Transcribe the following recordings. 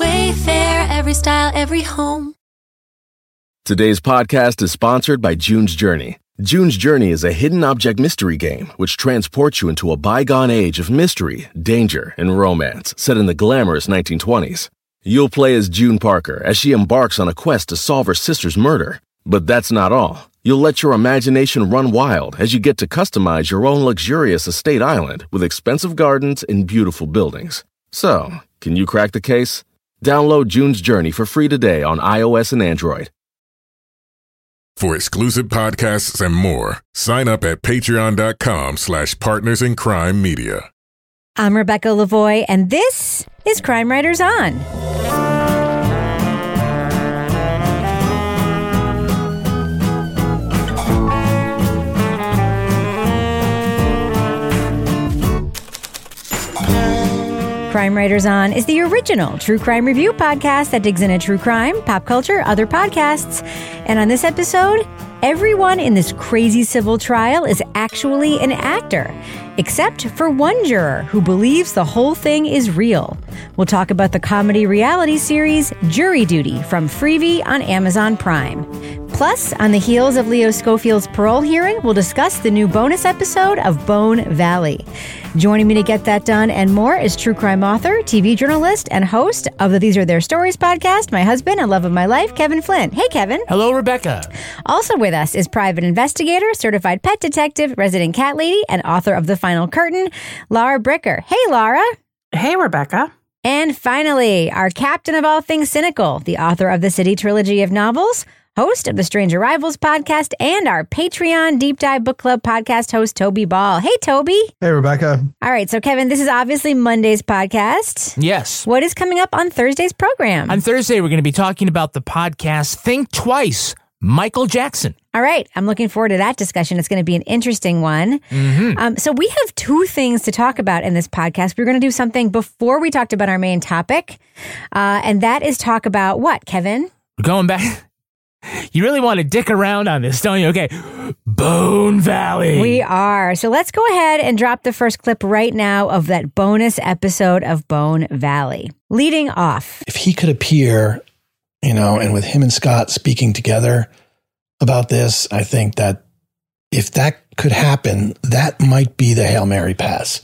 Wayfair, every style, every home. Today's podcast is sponsored by June's Journey. June's Journey is a hidden object mystery game which transports you into a bygone age of mystery, danger, and romance set in the glamorous 1920s. You'll play as June Parker as she embarks on a quest to solve her sister's murder. But that's not all. You'll let your imagination run wild as you get to customize your own luxurious estate island with expensive gardens and beautiful buildings. So, can you crack the case? Download June's Journey for free today on iOS and Android. For exclusive podcasts and more, sign up at patreon.com slash partners in crime media. I'm Rebecca Lavoie, and this is Crime Writers On. Crime Writers On is the original true crime review podcast that digs into true crime, pop culture, other podcasts. And on this episode, everyone in this crazy civil trial is actually an actor, except for one juror who believes the whole thing is real. We'll talk about the comedy reality series Jury Duty from Freevee on Amazon Prime. Plus, on the heels of Leo Schofield's parole hearing, we'll discuss the new bonus episode of Bone Valley. Joining me to get that done and more is true crime author, TV journalist, and host of the These Are Their Stories podcast, my husband and love of my life, Kevin Flynn. Hey, Kevin. Hello, Rebecca. Also with us is private investigator, certified pet detective, resident cat lady, and author of The Final Curtain, Laura Bricker. Hey, Laura. Hey, Rebecca. And finally, our captain of all things cynical, the author of the City trilogy of novels, host of the Strange Arrivals podcast, and our Patreon Deep Dive Book Club podcast host, Toby Ball. Hey, Toby. Hey, Rebecca. All right, so Kevin, this is obviously Monday's podcast. Yes. What is coming up on Thursday's program? On Thursday, we're going to be talking about the podcast Think Twice, Michael Jackson. All right, I'm looking forward to that discussion. It's going to be an interesting one. Mm-hmm. Um, so, we have two things to talk about in this podcast. We're going to do something before we talked about our main topic, uh, and that is talk about what, Kevin? We're going back. You really want to dick around on this, don't you? Okay. Bone Valley. We are. So let's go ahead and drop the first clip right now of that bonus episode of Bone Valley. Leading off. If he could appear, you know, and with him and Scott speaking together about this, I think that if that could happen, that might be the Hail Mary pass.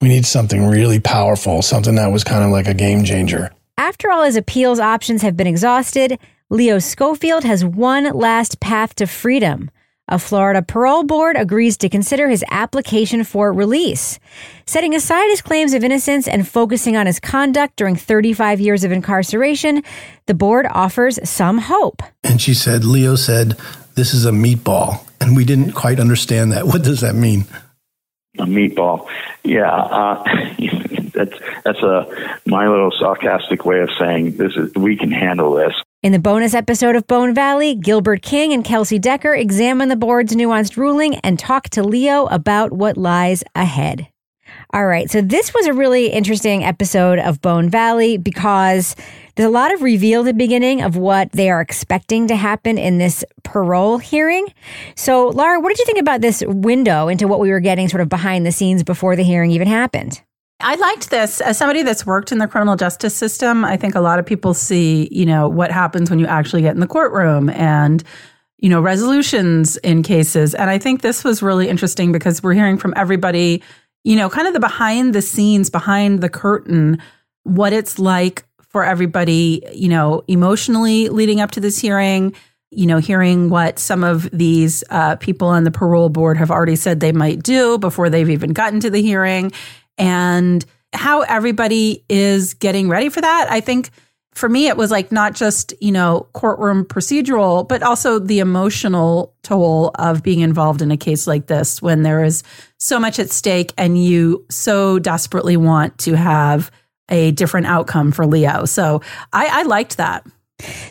We need something really powerful, something that was kind of like a game changer. After all his appeals options have been exhausted, Leo Schofield has one last path to freedom. A Florida parole board agrees to consider his application for release. Setting aside his claims of innocence and focusing on his conduct during 35 years of incarceration, the board offers some hope. And she said, Leo said, this is a meatball. And we didn't quite understand that. What does that mean? A meatball. Yeah, uh, that's that's a my little sarcastic way of saying this is we can handle this. In the bonus episode of Bone Valley, Gilbert King and Kelsey Decker examine the board's nuanced ruling and talk to Leo about what lies ahead. All right, so this was a really interesting episode of Bone Valley because there's a lot of reveal at the beginning of what they are expecting to happen in this parole hearing. So, Laura, what did you think about this window into what we were getting sort of behind the scenes before the hearing even happened? I liked this as somebody that's worked in the criminal justice system. I think a lot of people see, you know, what happens when you actually get in the courtroom and, you know, resolutions in cases. And I think this was really interesting because we're hearing from everybody, you know, kind of the behind the scenes, behind the curtain, what it's like for everybody, you know, emotionally leading up to this hearing, you know, hearing what some of these uh, people on the parole board have already said they might do before they've even gotten to the hearing and how everybody is getting ready for that. I think for me, it was like not just, you know, courtroom procedural, but also the emotional toll of being involved in a case like this when there is so much at stake and you so desperately want to have a different outcome for Leo. So I, I liked that.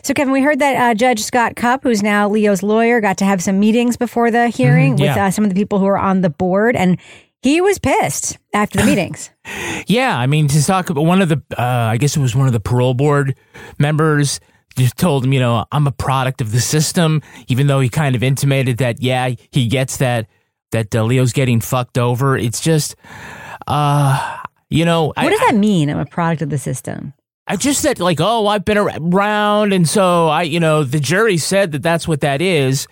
So, Kevin, we heard that uh, Judge Scott Cupp, who's now Leo's lawyer, got to have some meetings before the hearing Mhm, with uh, some of the people who are on the board, and he was pissed after the meetings. Yeah, I mean, to talk about one of the, uh, I guess it was one of the parole board members just told him, you know, I'm a product of the system, even though he kind of intimated that, yeah, he gets that, that uh, Leo's getting fucked over. It's just, uh, you know, What I, does that mean? I'm a product of the system. I just said like, oh, I've been around, and so I, you know, the jury said that that's what that is.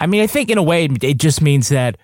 I mean, I think in a way it just means that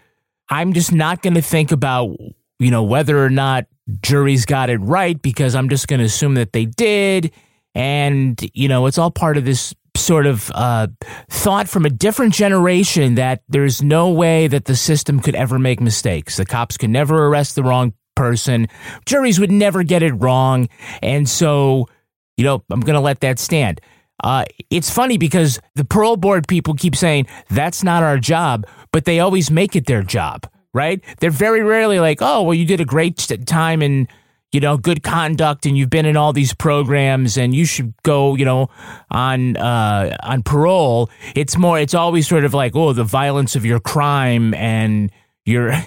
I'm just not going to think about, you know, whether or not juries got it right because I'm just going to assume that they did, and you know, it's all part of this sort of uh, thought from a different generation that there's no way that the system could ever make mistakes. The cops could never arrest the wrong person. Juries would never get it wrong. And so, you know, I'm going to let that stand. Uh, it's funny because the parole board people keep saying that's not our job, but they always make it their job, right? They're very rarely like, oh, well, you did a great time and you know, good conduct and you've been in all these programs and you should go, you know, on, uh, on parole. It's more, it's always sort of like, oh, the violence of your crime and, you're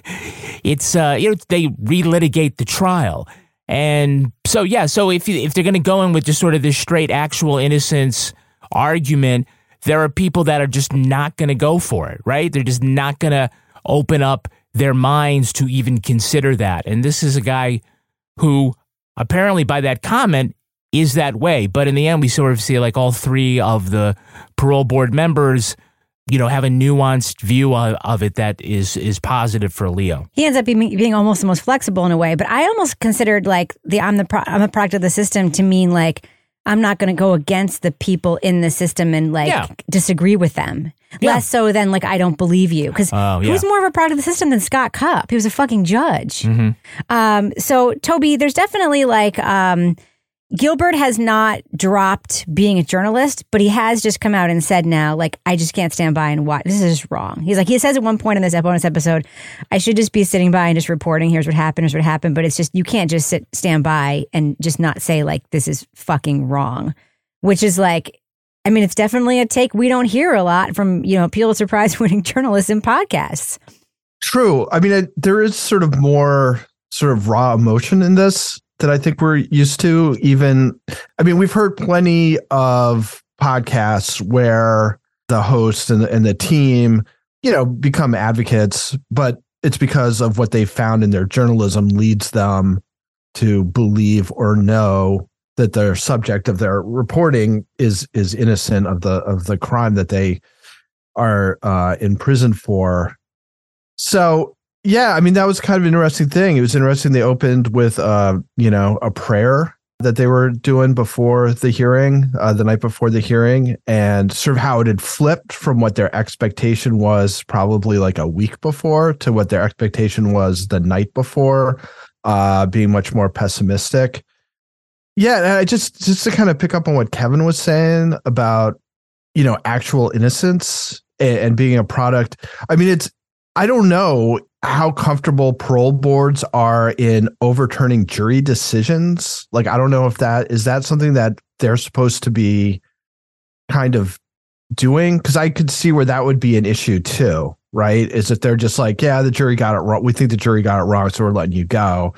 it's uh you know they relitigate the trial and so yeah so if if they're going to go in with just sort of this straight actual innocence argument there are people that are just not going to go for it right? They're just not going to open up their minds to even consider that. And this is a guy who apparently by that comment is that way. But in the end we sort of see like all three of the parole board members you know have a nuanced view of, of it that is is positive for Leo. He ends up being, being almost the most flexible in a way, but I almost considered like the I'm the pro, I'm a product of the system to mean like I'm not going to go against the people in the system and like Yeah. disagree with them. Yeah. Less so than like I don't believe you because Oh, yeah. who's more of a product of the system than Scott Cupp? He was a fucking judge. Mm-hmm. Um, so Toby, there's definitely like um, Gilbert has not dropped being a journalist, but he has just come out and said now, like, I just can't stand by and watch. This is wrong. He's like, he says at one point in this bonus episode, I should just be sitting by and just reporting. Here's what happened. Here's what happened. But it's just you can't just sit stand by and just not say like this is fucking wrong, which is like. I mean, it's definitely a take we don't hear a lot from, you know, Pulitzer Prize winning journalists in podcasts. True. I mean, it, there is sort of more sort of raw emotion in this that I think we're used to. Even, I mean, we've heard plenty of podcasts where the host and the, and the team, you know, become advocates, but it's because of what they found in their journalism leads them to believe or know that their subject of their reporting is is innocent of the of the crime that they are uh, in prison for. So yeah, I mean that was kind of an interesting thing. It was interesting. They opened with uh, you know, a prayer that they were doing before the hearing, uh, the night before the hearing, and sort of how it had flipped from what their expectation was probably like a week before to what their expectation was the night before, uh, being much more pessimistic. Yeah, I just just to kind of pick up on what Kevin was saying about you know actual innocence and, and being a product. I mean, it's I don't know how comfortable parole boards are in overturning jury decisions. Like, I don't know if that is that something that they're supposed to be kind of doing because I could see where that would be an issue too, right? Is that they're just like, yeah, the jury got it wrong. We think the jury got it wrong, so we're letting you go.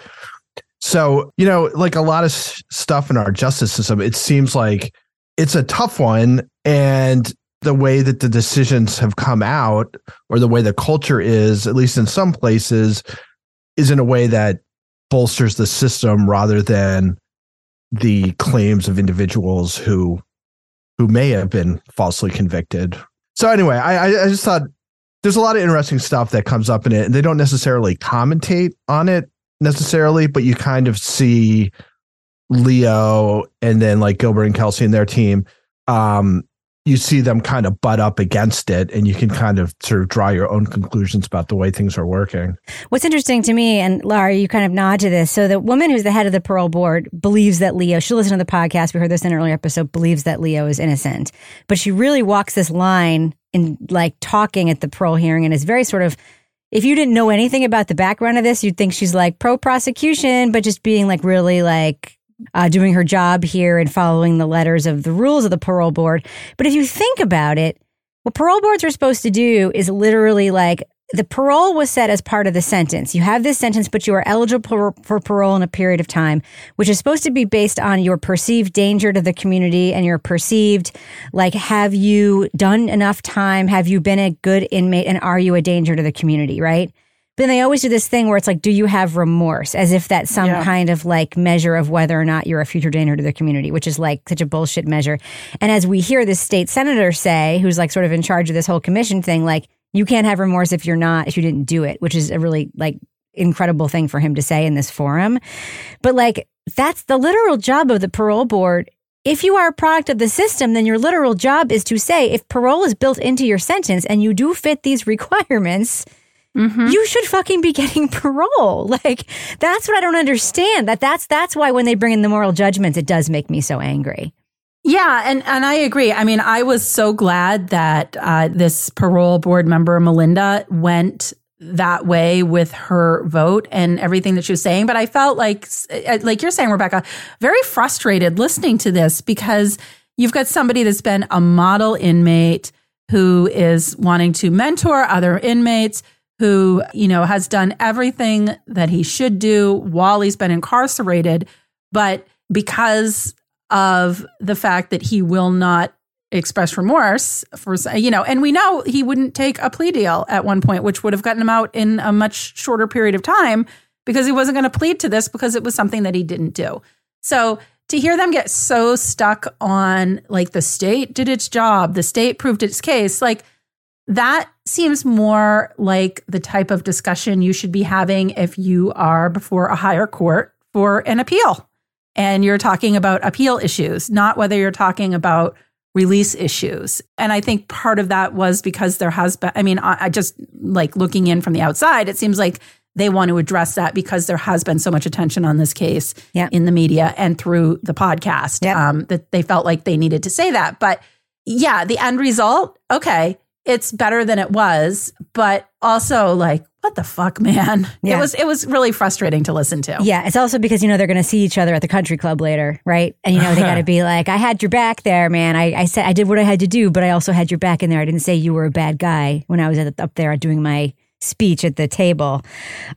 So, you know, like a lot of stuff in our justice system, it seems like it's a tough one. And the way that the decisions have come out, or the way the culture is, at least in some places, is in a way that bolsters the system rather than the claims of individuals who who may have been falsely convicted. So anyway, I I- just thought there's a lot of interesting stuff that comes up in it, and they don't necessarily commentate on it necessarily, but you kind of see Leo and then like Gilbert and Kelsey and their team. Um, you see them kind of butt up against it, and you can kind of sort of draw your own conclusions about the way things are working. What's interesting to me, and Laura, you kind of nod to this. So the woman who's the head of the parole board believes that Leo, she'll listen to the podcast. We heard this in an earlier episode, believes that Leo is innocent. But she really walks this line in like talking at the parole hearing and is very sort of if you didn't know anything about the background of this, you'd think she's like pro prosecution, but just being like really like uh, doing her job here and following the letters of the rules of the parole board. But if you think about it, what parole boards are supposed to do is literally like the parole was set as part of the sentence. You have this sentence, but you are eligible for, for, parole in a period of time, which is supposed to be based on your perceived danger to the community and your perceived, like, have you done enough time? Have you been a good inmate? And are you a danger to the community? Right. But then they always do this thing where it's like, do you have remorse? As if that's some Yeah. kind of like measure of whether or not you're a future danger to the community, which is like such a bullshit measure. And as we hear this state senator say, who's like sort of in charge of this whole commission thing, like, you can't have remorse if you're not, if you didn't do it, which is a really like incredible thing for him to say in this forum. But like, that's the literal job of the parole board. If you are a product of the system, then your literal job is to say if parole is built into your sentence and you do fit these requirements, you should fucking be getting parole. Like that's what I don't understand. That that's that's why when they bring in the moral judgments, it does make me so angry. Yeah, and and I agree. I mean, I was so glad that uh, this parole board member Melinda went that way with her vote and everything that she was saying. But I felt like, uh, like you're saying, Rebecca, very frustrated listening to this because you've got somebody that's been a model inmate who is wanting to mentor other inmates who you know has done everything that he should do while he's been incarcerated. But because of the fact that he will not express remorse for you know and we know he wouldn't take a plea deal at one point which would have gotten him out in a much shorter period of time because he wasn't going to plead to this because it was something that he didn't do. So to hear them get so stuck on like the state did its job the state proved its case like that seems more like the type of discussion you should be having if you are before a higher court for an appeal and you're talking about appeal issues, not whether you're talking about release issues. And I think part of that was because there has been, I mean, I, just like looking in from the outside, it seems like they want to address that because there has been so much attention on this case Yeah. in the media and through the podcast Yep. um, that they felt like they needed to say that. But yeah, the end result, okay, it's better than it was, but also like, what the fuck, man? Yeah. It was it was really frustrating to listen to. Yeah, it's also because you know they're going to see each other at the country club later, right? And you know they got to be like, "I had your back there, man. I, I said I did what I had to do, but I also had your back in there. I didn't say you were a bad guy when I was at, up there doing my speech at the table."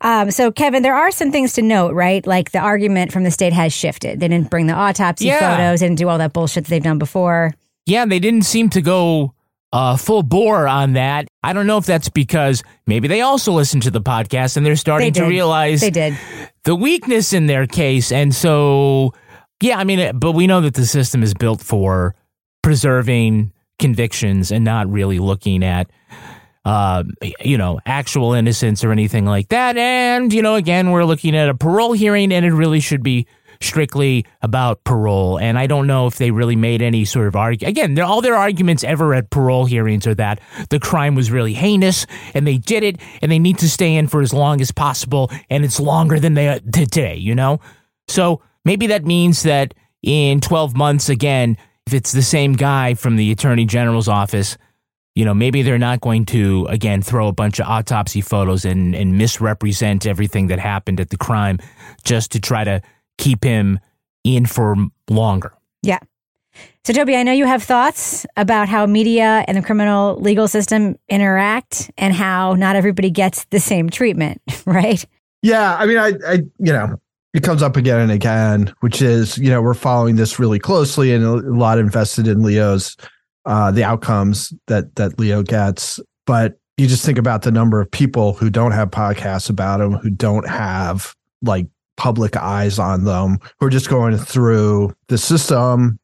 Um, so, Kevin, there are some things to note, right? Like the argument from the state has shifted. They didn't bring the autopsy Yeah. photos, they didn't do all that bullshit that they've done before. Yeah, they didn't seem to go uh, full bore on that. I don't know if that's because maybe they also listened to the podcast and they're starting They to realize They did. the weakness in their case. And so, yeah, I mean, but we know that the system is built for preserving convictions and not really looking at, uh, you know, actual innocence or anything like that. And, you know, again, we're looking at a parole hearing and it really should be strictly about parole. And I don't know if they really made any sort of argument. Again, all their arguments ever at parole hearings are that the crime was really heinous and they did it and they need to stay in for as long as possible and it's longer than they uh, t- today, you know? So maybe that means that in 12 months, again, if it's the same guy from the attorney general's office, you know, maybe they're not going to, again, throw a bunch of autopsy photos and, and misrepresent everything that happened at the crime just to try to keep him in for longer. Yeah. So, Toby, I know you have thoughts about how media and the criminal legal system interact and how not everybody gets the same treatment, right? Yeah, I mean, I, I, you know, it comes up again and again, which is, you know, we're following this really closely and a lot invested in Leo's, uh, the outcomes that that Leo gets. But you just think about the number of people who don't have podcasts about him, who don't have like public eyes on them, who are just going through the system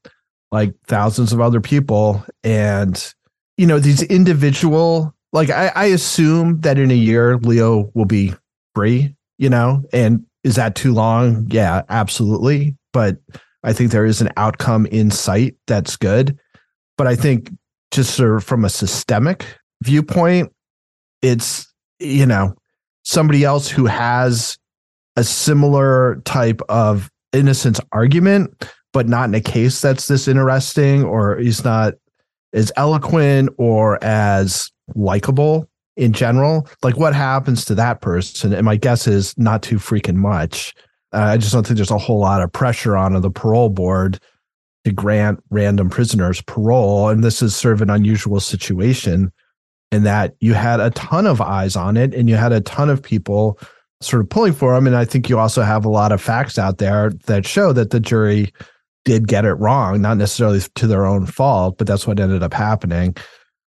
like thousands of other people, and you know, these individual. Like I, I assume that in a year Leo will be free, you know, and is that too long? Yeah, absolutely. But I think there is an outcome in sight that's good. But I think just sort of from a systemic viewpoint, it's, you know, somebody else who has a similar type of innocence argument, but not in a case that's this interesting or he's not as eloquent or as likable in general. Like what happens to that person? And my guess is not too freaking much. Uh, I just don't think there's a whole lot of pressure on the parole board to grant random prisoners parole. And this is sort of an unusual situation in that you had a ton of eyes on it and you had a ton of people sort of pulling for him. And I think you also have a lot of facts out there that show that the jury did get it wrong, not necessarily to their own fault, but that's what ended up happening.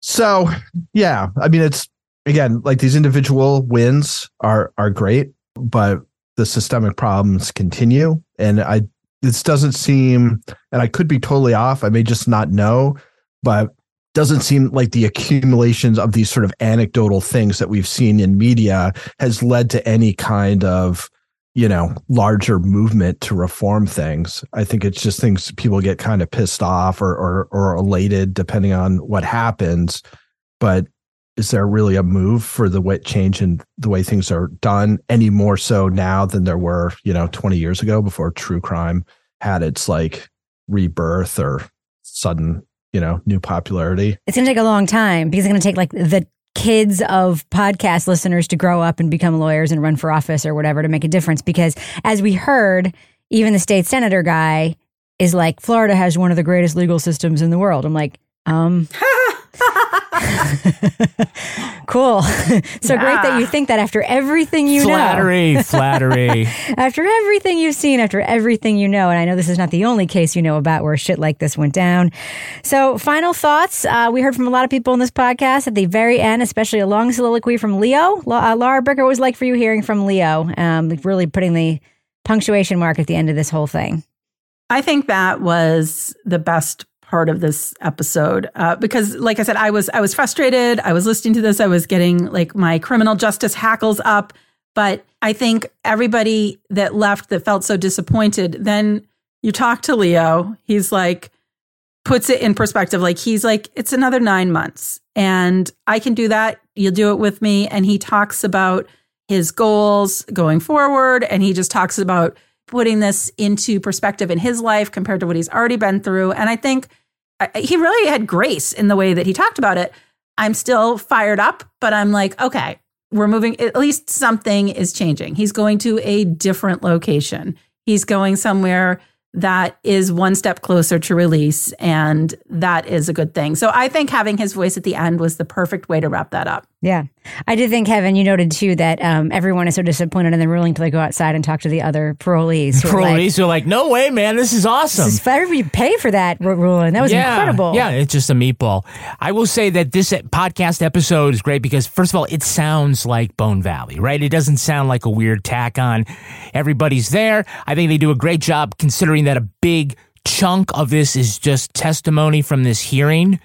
So, yeah, I mean, it's again like these individual wins are are great, but the systemic problems continue, and I this doesn't seem, and I could be totally off. I may just not know, but doesn't seem like the accumulations of these sort of anecdotal things that we've seen in media has led to any kind of you know larger movement to reform things. I think it's just things people get kind of pissed off or or, or elated depending on what happens. But is there really a move for the way change in the way things are done any more so now than there were you know 20 years ago before true crime had its like rebirth or sudden you know new popularity It's going to take a long time because it's going to take like the kids of podcast listeners to grow up and become lawyers and run for office or whatever to make a difference. Because as we heard, even the state senator guy is like, Florida has one of the greatest legal systems in the world. I'm like, um, cool. so great that you think that after everything you Flattery, know. flattery. flattery. after everything you've seen, after everything you know, and I know this is not the only case you know about where shit like this went down. So, final thoughts. Uh, we heard from a lot of people in this podcast at the very end, especially a long soliloquy from Leo. La- uh, Laura Bricker, what was like for you hearing from Leo? Um, really putting the punctuation mark at the end of this whole thing. I think that was the best part of this episode uh, because, like I said, I was I was frustrated. I was listening to this. I was getting like my criminal justice hackles up. But I think everybody that left that felt so disappointed. Then you talk to Leo. He's like puts it in perspective. Like he's like it's another nine months, and I can do that. You'll do it with me. And he talks about his goals going forward, and he just talks about putting this into perspective in his life compared to what he's already been through. And I think He really had grace in the way that he talked about it. I'm still fired up, but I'm like, okay, we're moving. At least something is changing. He's going to a different location. He's going somewhere that is one step closer to release. And that is a good thing. So I think having his voice at the end was the perfect way to wrap that up. Yeah. I did think, Kevin, you noted too that um, everyone is so disappointed in the ruling till they go outside and talk to the other parolees. who are like, Parolees are like, no way, man, this is awesome. This is everybody pay for that ru- ruling. That was yeah, incredible. Yeah, it's just a meatball. I will say that this podcast episode is great because, first of all, it sounds like Bone Valley, right? It doesn't sound like a weird tack on. Everybody's there. I think they do a great job considering that a big chunk of this is just testimony from this hearing,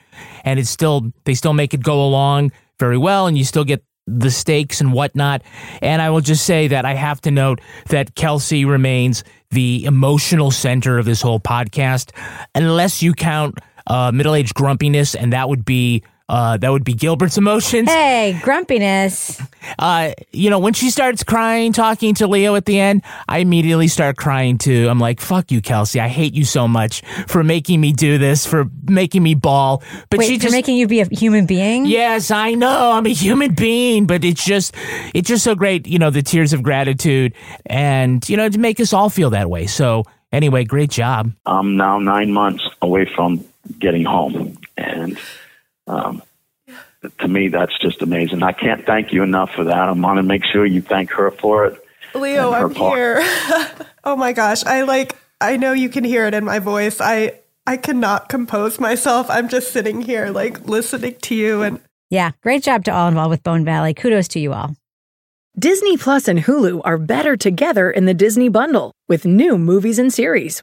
and it's still they still make it go along very well, and you still get the stakes and whatnot. And I will just say that I have to note that Kelsey remains the emotional center of this whole podcast, unless you count uh, middle aged grumpiness, and that would be. Uh, that would be Gilbert's emotions. Hey, grumpiness. Uh, you know, when she starts crying, talking to Leo at the end, I immediately start crying too. I'm like, fuck you, Kelsey. I hate you so much for making me do this, for making me bawl. But Wait, she for just making you be a human being? Yes, I know. I'm a human being, but it's just it's just so great, you know, the tears of gratitude and you know, to make us all feel that way. So anyway, great job. I'm now nine months away from getting home, and um, to me, that's just amazing. I can't thank you enough for that. I want to make sure you thank her for it. Leo, I'm part. here. oh my gosh. I like I know you can hear it in my voice. I I cannot compose myself. I'm just sitting here like listening to you and Yeah, great job to all involved with Bone Valley. Kudos to you all. Disney Plus and Hulu are better together in the Disney Bundle with new movies and series.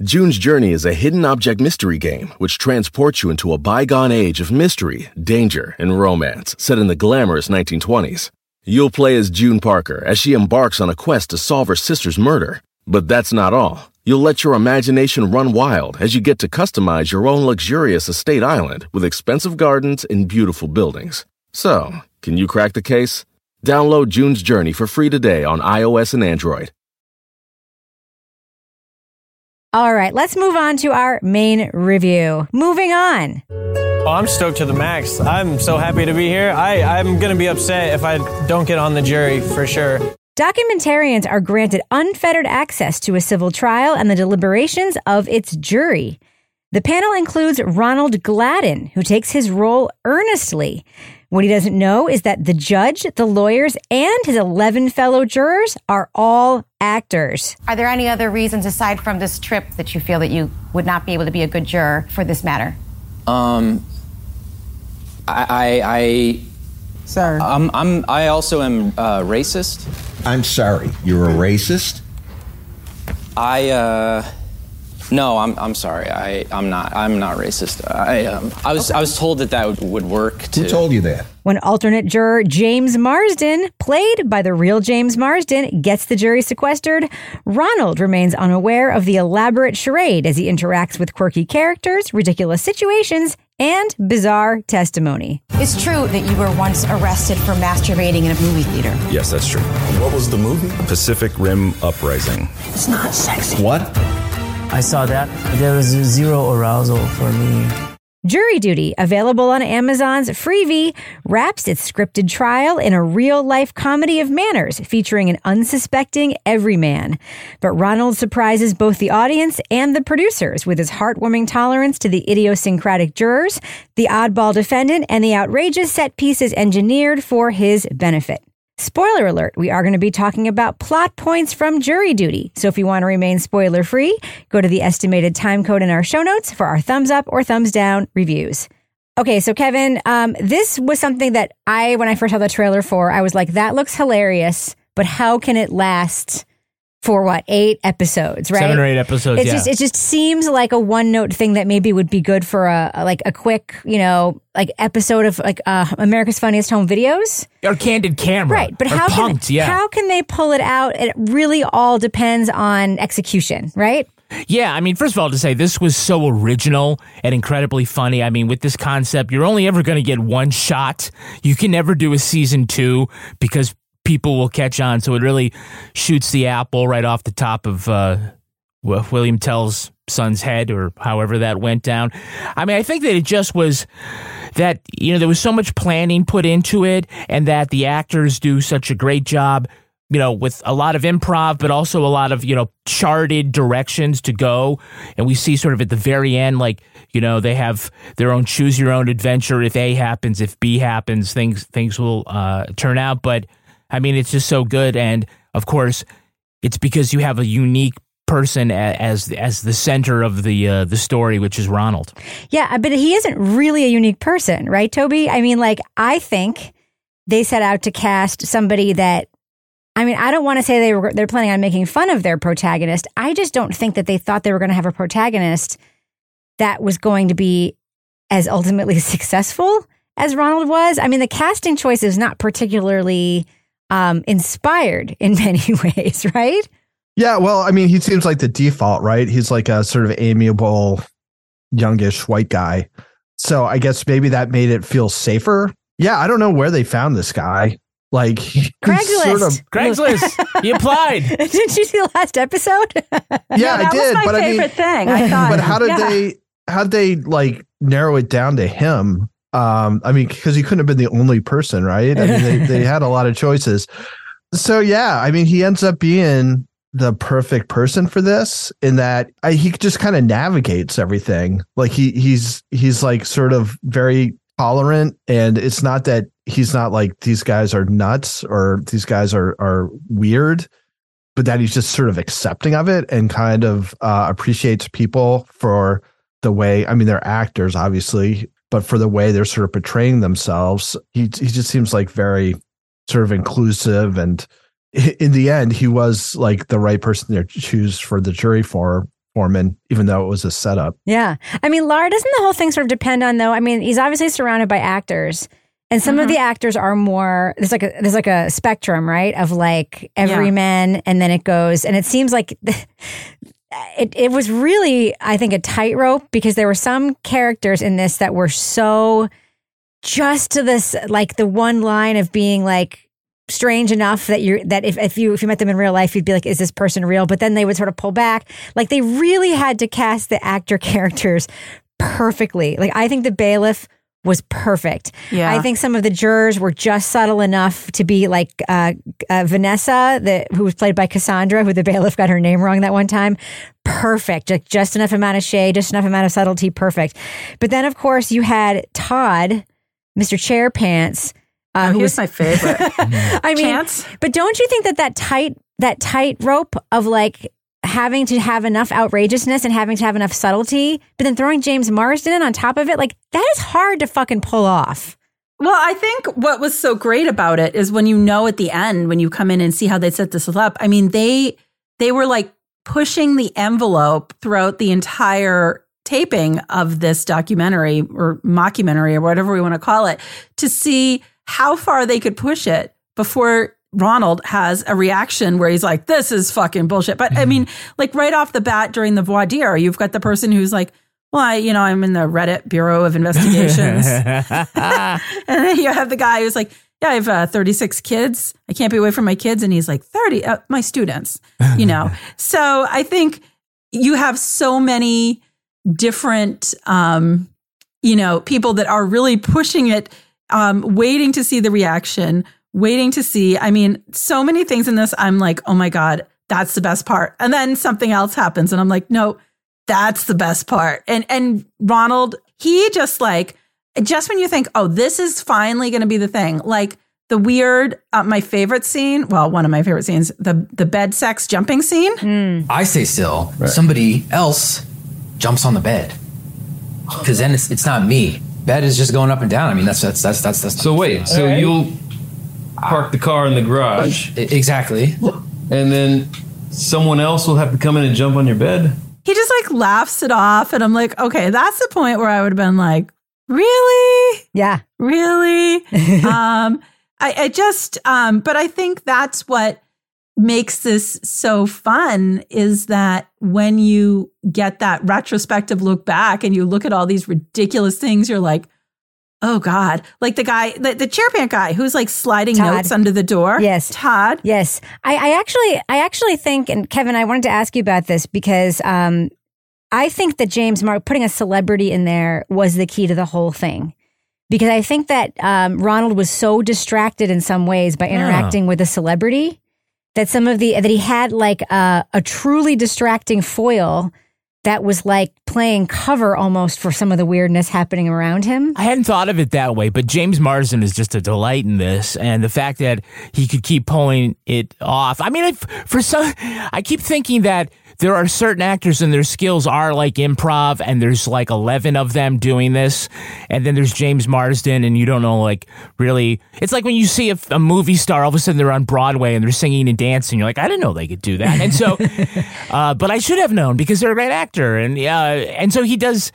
June's Journey is a hidden object mystery game which transports you into a bygone age of mystery, danger, and romance set in the glamorous 1920s. You'll play as June Parker as she embarks on a quest to solve her sister's murder. But that's not all. You'll let your imagination run wild as you get to customize your own luxurious estate island with expensive gardens and beautiful buildings. So, can you crack the case? Download June's Journey for free today on iOS and Android. All right, let's move on to our main review. Moving on. Oh, I'm stoked to the max. I'm so happy to be here. I, I'm going to be upset if I don't get on the jury for sure. Documentarians are granted unfettered access to a civil trial and the deliberations of its jury. The panel includes Ronald Gladden, who takes his role earnestly. What he doesn't know is that the judge, the lawyers, and his 11 fellow jurors are all actors. Are there any other reasons aside from this trip that you feel that you would not be able to be a good juror for this matter? Um, I, I, I sir, I'm, I'm, I also am uh, racist. I'm sorry, you're a racist. I, uh, no, I'm, I'm sorry. I, I'm not. I'm not racist. I, um, I was, I was told that that would, would work. To, Who told you that? When alternate juror James Marsden, played by the real James Marsden, gets the jury sequestered, Ronald remains unaware of the elaborate charade as he interacts with quirky characters, ridiculous situations, and bizarre testimony. It's true that you were once arrested for masturbating in a movie theater. Yes, that's true. What was the movie? Pacific Rim Uprising. It's not sexy. What? I saw that. There was zero arousal for me. Jury Duty, available on Amazon's Freevee, wraps its scripted trial in a real life comedy of manners featuring an unsuspecting everyman. But Ronald surprises both the audience and the producers with his heartwarming tolerance to the idiosyncratic jurors, the oddball defendant, and the outrageous set pieces engineered for his benefit. Spoiler alert, we are going to be talking about plot points from jury duty. So if you want to remain spoiler free, go to the estimated time code in our show notes for our thumbs up or thumbs down reviews. Okay, so Kevin, um, this was something that I, when I first saw the trailer for, I was like, that looks hilarious, but how can it last for what, eight episodes, right? Seven or eight episodes, It's yeah. just, it just seems like a one note thing that maybe would be good for a, a- like a quick, you know, like episode of like uh, America's Funniest Home Videos. Or candid camera. Right, but how punked, can yeah. how can they pull it out? It really all depends on execution, right? Yeah, I mean, first of all, to say this was so original and incredibly funny. I mean, with this concept, you're only ever going to get one shot. You can never do a season two because people will catch on. So it really shoots the apple right off the top of uh, William Tell's son's head, or however that went down. I mean, I think that it just was that you know there was so much planning put into it, and that the actors do such a great job you know, with a lot of improv, but also a lot of, you know, charted directions to go. And we see sort of at the very end, like, you know, they have their own choose your own adventure. If A happens, if B happens, things, things will uh, turn out. But I mean, it's just so good. And of course, it's because you have a unique person as as the center of the uh, the story, which is Ronald. Yeah, but he isn't really a unique person, right, Toby? I mean, like, I think they set out to cast somebody that. I mean, I don't want to say they were they're planning on making fun of their protagonist. I just don't think that they thought they were going to have a protagonist that was going to be as ultimately successful as Ronald was. I mean, the casting choice is not particularly um, inspired in many ways, right? Yeah, well, I mean, he seems like the default, right? He's like a sort of amiable, youngish white guy. So I guess maybe that made it feel safer. Yeah, I don't know where they found this guy. Like he's Craigslist. sort of- Craigslist. you applied. Didn't you see the last episode? yeah, I did. but I mean, thing. I thought. but how did yeah. they? How did they like narrow it down to him? Um, I mean, because he couldn't have been the only person, right? I mean, they, they had a lot of choices. So yeah, I mean, he ends up being the perfect person for this in that I, he just kind of navigates everything. Like he he's he's like sort of very tolerant, and it's not that he's not like these guys are nuts or these guys are are weird, but that he's just sort of accepting of it and kind of uh, appreciates people for the way. I mean, they're actors, obviously, but for the way they're sort of portraying themselves, he he just seems like very sort of inclusive and in the end he was like the right person to choose for the jury for foreman even though it was a setup Yeah. I mean, Laura, doesn't the whole thing sort of depend on though? I mean, he's obviously surrounded by actors. And some of mm-hmm. the actors are more there's like a there's like a spectrum, right? Of like everyman and then it goes and it seems like it it was really, I think, a tightrope because there were some characters in this that were so just to this like the one line of being like strange enough that you're that if, if you if you met them in real life you'd be like is this person real? But then they would sort of pull back. Like they really had to cast the actor characters perfectly. Like i think the bailiff was perfect. Yeah. i think some of the jurors were just subtle enough to be like uh, uh, vanessa the, who was played by cassandra who the bailiff got her name wrong that one time. Perfect. Like just enough amount of shade just enough amount of subtlety. Perfect. But then of course you had todd mr chairpants uh, who was my favorite. I mean, but don't you think that that tight that tight rope of like having to have enough outrageousness and having to have enough subtlety, but then throwing James Marsden on top of it, like that is hard to fucking pull off. Well, I think what was so great about it is when you know at the end when you come in and see how they set this up. I mean, they they were like pushing the envelope throughout the entire taping of this documentary or mockumentary or whatever we want to call it to see how far they could push it before Ronald has a reaction where he's like, "This is fucking bullshit." But I mean, like right off the bat during the voir dire, you've got the person who's like, "Well, I, you know, I'm in the Reddit Bureau of Investigations," and then you have the guy who's like, "Yeah, I have uh, 36 kids. I can't be away from my kids," and he's like, "30, uh, my students," you know. so I think you have so many different, um, you know, people that are really pushing it, um, waiting to see the reaction, waiting to see. I mean, so many things in this. I'm like, oh my god, that's the best part, and then something else happens, and I'm like, no, that's the best part. And and Ronald, he just like just when you think, oh, this is finally going to be the thing, like the weird, uh, my favorite scene. Well, one of my favorite scenes, the the bed sex jumping scene. I stay still. Somebody else jumps on the bed. Because then it's, it's not me. Bed is just going up and down. I mean, that's that's that's that's. that's So wait, so you'll park the car in the garage. Exactly. And then someone else will have to come in and jump on your bed. He just like laughs it off, and I'm like, okay, that's the point where I would have been like, really, yeah, really. um, I, I just, um, but I think that's what makes this so fun is that when you get that retrospective look back and you look at all these ridiculous things, you're like, oh God. Like the guy, the, the chairpan guy who's like sliding Todd. notes under the door. Yes. Todd. Yes. I, I actually I actually think and Kevin, I wanted to ask you about this because um I think that James Mark putting a celebrity in there was the key to the whole thing. Because I think that um, Ronald was so distracted in some ways by interacting with a celebrity that some of the that he had like a, a truly distracting foil that was like playing cover almost for some of the weirdness happening around him. I hadn't thought of it that way, but James Marsden is just a delight in this, and the fact that he could keep pulling it off. I mean, I, for some, I keep thinking that there are certain actors and their skills are like improv, and there's like eleven of them doing this, and then there's James Marsden, and you don't know like really. It's like when you see a, a movie star, all of a sudden they're on Broadway and they're singing and dancing. You're like, I didn't know they could do that, and so, uh, but I should have known because they're a great actor, and yeah, and so he does.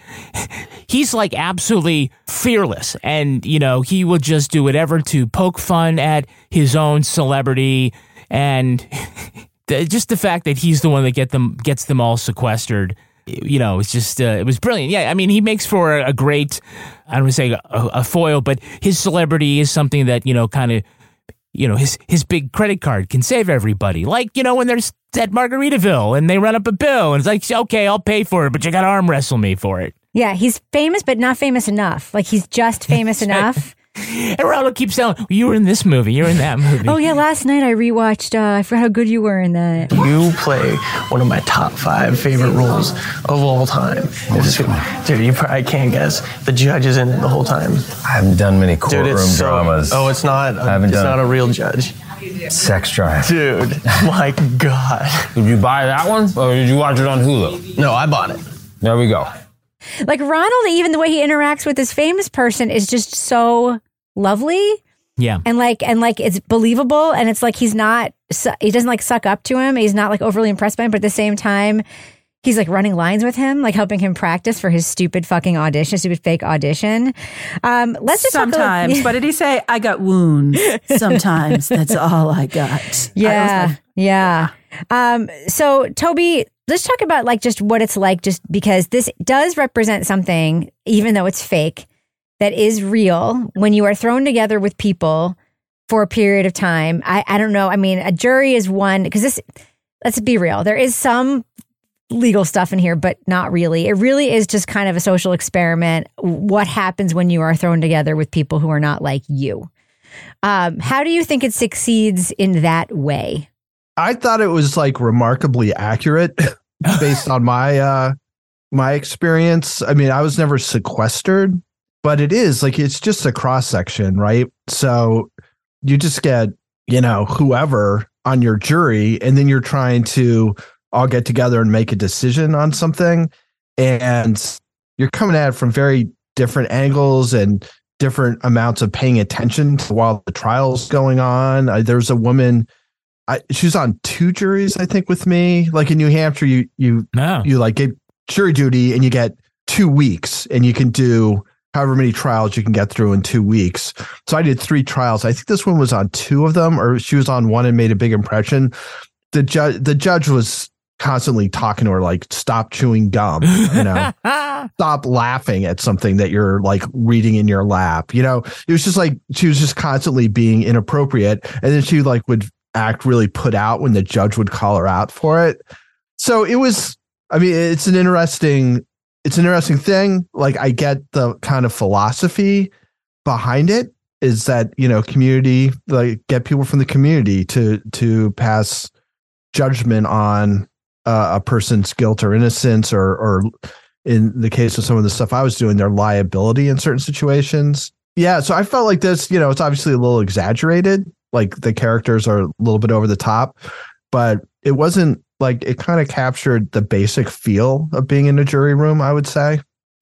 He's like absolutely fearless, and you know he will just do whatever to poke fun at his own celebrity, and just the fact that he's the one that get them gets them all sequestered. You know, it's just uh, it was brilliant. Yeah, I mean, he makes for a, a great. I don't want to say a, a foil, but his celebrity is something that you know kind of you know, his his big credit card can save everybody. Like, you know, when there's at Margaritaville and they run up a bill and it's like, okay, I'll pay for it, but you got to arm wrestle me for it. Yeah, he's famous, but not famous enough. Like he's just famous enough And Ronald keeps telling, you were in this movie, you're in that movie. Oh yeah, last night I rewatched. Uh, I forgot how good you were in that. You play one of my top five favorite roles of all time. It's just- dude, you probably can't guess. The judge is in it the whole time. I haven't done many Dude, courtroom it's so- dramas. Oh, it's not. I haven't it's done not a real judge. Sex drive. Dude, my God. Did you buy that one, or did you watch it on Hulu? No, I bought it. There we go. Like Ronald, even the way he interacts with this famous person is just so lovely. Yeah. And like and like it's believable and it's like he's not he doesn't like suck up to him. He's not like overly impressed by him, but at the same time he's like running lines with him, like helping him practice for his stupid fucking audition, stupid fake audition. Um let's just talk a little- Sometimes. what did he say? I got wounds. Sometimes. That's all I got. Yeah. yeah. Um, so Toby, let's talk about like just what it's like just because this does represent something, even though it's fake, that is real when you are thrown together with people for a period of time. I, I don't know. I mean, a jury is one because this let's be real. There is some legal stuff in here, but not really. It really is just kind of a social experiment. What happens when you are thrown together with people who are not like you? Um, how do you think it succeeds in that way? I thought it was like remarkably accurate based on my uh my experience. I mean, I was never sequestered, but it is like it's just a cross section, right? So you just get, you know, whoever on your jury and then you're trying to all get together and make a decision on something and you're coming at it from very different angles and different amounts of paying attention to while the trial's going on. Uh, there's a woman I, she was on two juries, I think, with me. Like in New Hampshire, you you you like get jury duty and you get two weeks, and you can do however many trials you can get through in two weeks. So I did three trials. I think this one was on two of them, or she was on one and made a big impression. The judge the judge was constantly talking to her like stop chewing gum you know stop laughing at something that you're like reading in your lap you know it was just like she was just constantly being inappropriate and then she like would act really put out when the judge would call her out for it so it was i mean it's an interesting it's an interesting thing like i get the kind of philosophy behind it is that you know community like get people from the community to to pass judgment on uh, a person's guilt or innocence or or in the case of some of the stuff I was doing their liability in certain situations. Yeah, so I felt like this, you know, it's obviously a little exaggerated, like the characters are a little bit over the top, but it wasn't like it kind of captured the basic feel of being in a jury room, I would say.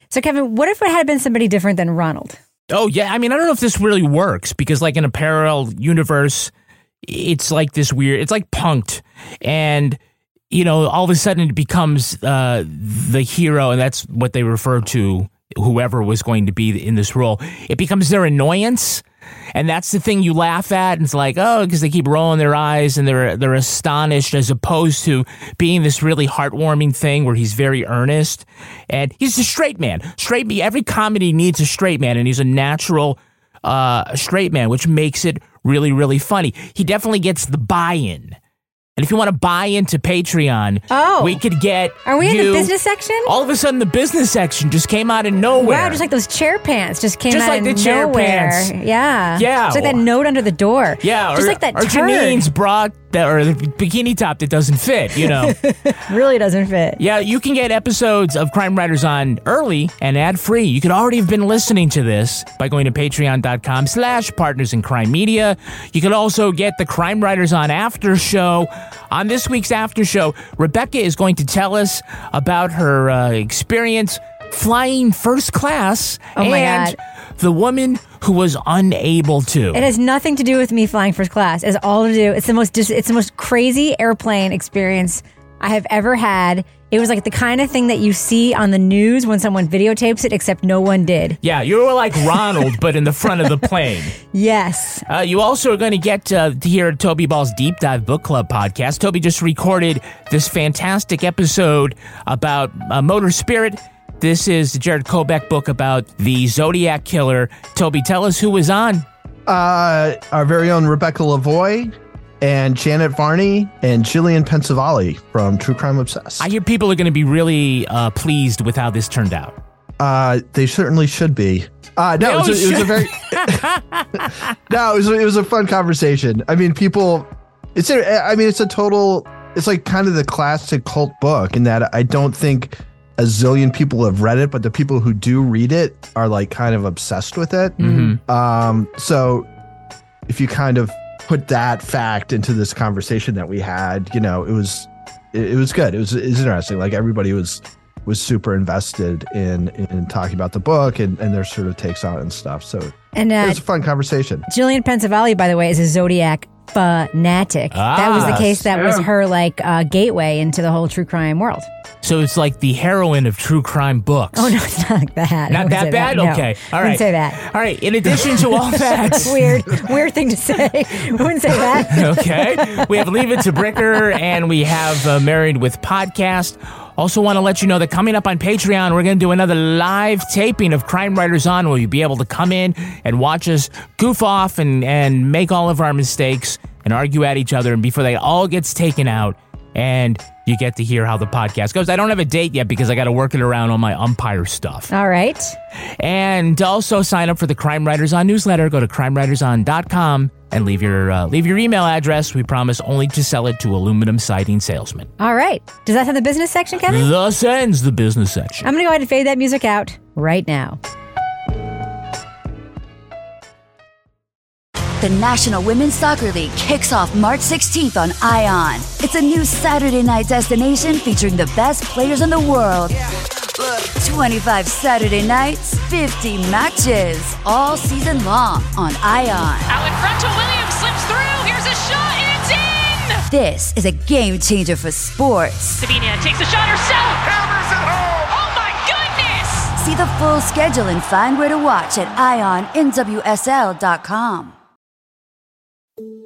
So, Kevin, what if it had been somebody different than Ronald? Oh yeah, I mean, I don't know if this really works because, like, in a parallel universe, it's like this weird. It's like punked, and you know, all of a sudden it becomes uh, the hero, and that's what they refer to whoever was going to be in this role. It becomes their annoyance. And that's the thing you laugh at, and it's like, oh, because they keep rolling their eyes and they're they're astonished, as opposed to being this really heartwarming thing where he's very earnest, and he's a straight man. Straight. Every comedy needs a straight man, and he's a natural uh, straight man, which makes it really really funny. He definitely gets the buy-in. And if you want to buy into Patreon, oh, we could get. Are we in the business section? All of a sudden, the business section just came out of nowhere. Wow, just like those chair pants just came out of nowhere. Just out like of the chair nowhere. pants. Yeah, Yeah. Just like that note under the door. Yeah, just or, like that or turd. Janine's bra that, or the bikini top that doesn't fit, you know. really doesn't fit. yeah, you can get episodes of Crime Writers on early and ad free. You could already have been listening to this by going to patreon.com slash partners in crime media. You could also get the Crime Writers on after show. On this week's after show, Rebecca is going to tell us about her uh, experience flying first class Oh and the woman who was unable to. It has nothing to do with me flying first class. It's all to do. It's the most. Dis, it's the most crazy airplane experience I have ever had. It was like the kind of thing that you see on the news when someone videotapes it, except no one did. Yeah, you were like Ronald, but in the front of the plane. Yes. Uh, you also are going to get uh, to hear Toby Ball's Deep Dive Book Club podcast. Toby just recorded this fantastic episode about uh, Motor Spirit. This is the Jarett Kobek book about the Zodiac Killer. Toby, tell us who was on. Uh, our very own Rebecca Lavoie and Janet Varney and Jillian Pensavalle from True Crime Obsessed. I hear people are going to be really uh, pleased with how this turned out. Uh, they certainly should be. Uh, no, it was, a, it was a very no, it was, it was a fun conversation. I mean, people, it's a, I mean, it's a total, it's like kind of the classic cult book in that I don't think a zillion people have read it, but the people who do read it are like kind of obsessed with it. Mhm. Um, so if you kind of put that fact into this conversation that we had, you know, it was, it, it was good. It was, it was interesting. Like everybody was, was super invested in in talking about the book and, and their sort of takes on it and stuff. So And, uh, it was a fun conversation. Jillian Pensavalle, by the way, is a Zodiac fanatic. that was the Ah. case that was her like uh, gateway into the whole true crime world. So it's like the heroine of true crime books. Oh no, it's not like that. Not that bad? No, Okay. All wouldn't say that. All right. In addition to all that, weird, weird thing to say. wouldn't say that. okay. We have Leave It to Bricker and we have uh, Married with Podcast. Also, want to let you know that coming up on Patreon, we're going to do another live taping of Crime Writers On, where you'll be able to come in and watch us goof off and, and make all of our mistakes and argue at each other. And before they all gets taken out, and you get to hear how the podcast goes. I don't have a date yet because I got to work it around on my umpire stuff. All right. And also sign up for the Crime Writers On newsletter. Go to crimewriterson.com and leave your uh, leave your email address. We promise only to sell it to aluminum siding salesmen. All right. Does that have the business section, Kevin? Thus ends the business section. I'm going to go ahead and fade that music out right now. The National Women's Soccer League kicks off March 16th on ION. It's a new Saturday night destination featuring the best players in the world. 25 Saturday nights, 50 matches, all season long on ION. Out in front to Williams, slips through. Here's a shot, and it's in! This is a game changer for sports. Sabina takes a shot herself. Hammers it home. Oh my goodness! See the full schedule and find where to watch at IONNWSL.com.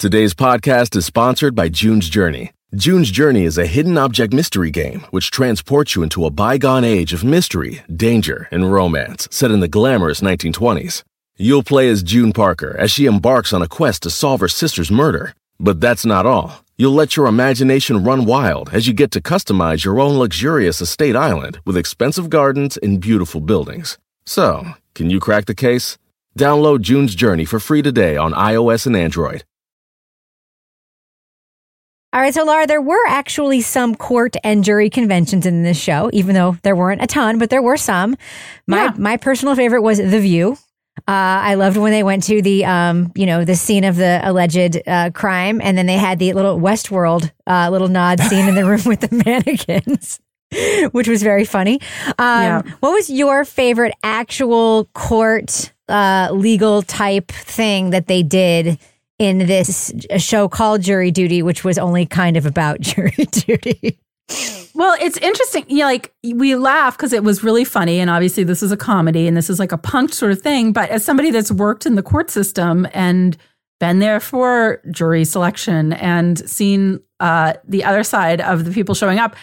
Today's podcast is sponsored by June's Journey. June's Journey is a hidden object mystery game which transports you into a bygone age of mystery, danger, and romance set in the glamorous 1920s. You'll play as June Parker as she embarks on a quest to solve her sister's murder. But that's not all. You'll let your imagination run wild as you get to customize your own luxurious estate island with expensive gardens and beautiful buildings. So, can you crack the case? Download June's Journey for free today on iOS and Android. All right, so Laura, there were actually some court and jury conventions in this show, even though there weren't a ton, but there were some. My my personal favorite was The View. Uh, I loved when they went to the, um, you know, the scene of the alleged uh, crime, and then they had the little Westworld uh, little nod scene in the room with the mannequins, which was very funny. Um, What was your favorite actual court uh, legal type thing that they did in this show called Jury Duty, which was only kind of about jury duty? Well, it's interesting. Like we laugh because it was really funny, and obviously this is a comedy, and this is like a punk sort of thing. But as somebody that's worked in the court system and been there for jury selection and seen uh, the other side of the people showing up,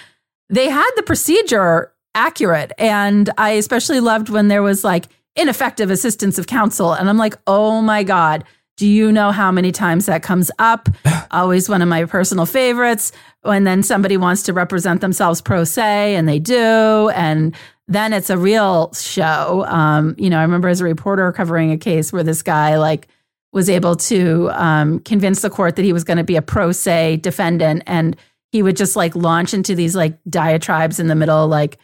they had the procedure accurate, and I especially loved when there was like ineffective assistance of counsel, and I'm like, oh my god. Do you know how many times that comes up? Always one of my personal favorites. When then somebody wants to represent themselves pro se, and they do, and then it's a real show. Um, you know, I remember as a reporter covering a case where this guy like was able to um, convince the court that he was going to be a pro se defendant, and he would just like launch into these like diatribes in the middle, like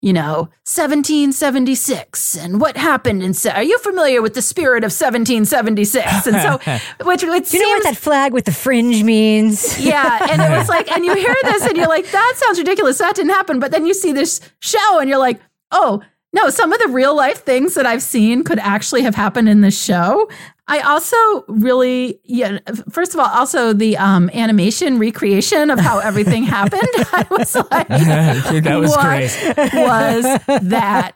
you know, 1776 and what happened in se- are you familiar with the spirit of 1776 and so which it Do you know what that flag with the fringe means? yeah and it was like and you hear this and you're like that sounds ridiculous. That didn't happen. But then you see this show and you're like oh No, some of the real life things that I've seen could actually have happened in this show. I also really, yeah. First of all, also the um, animation recreation of how everything happened. I was like, that was what great. was that?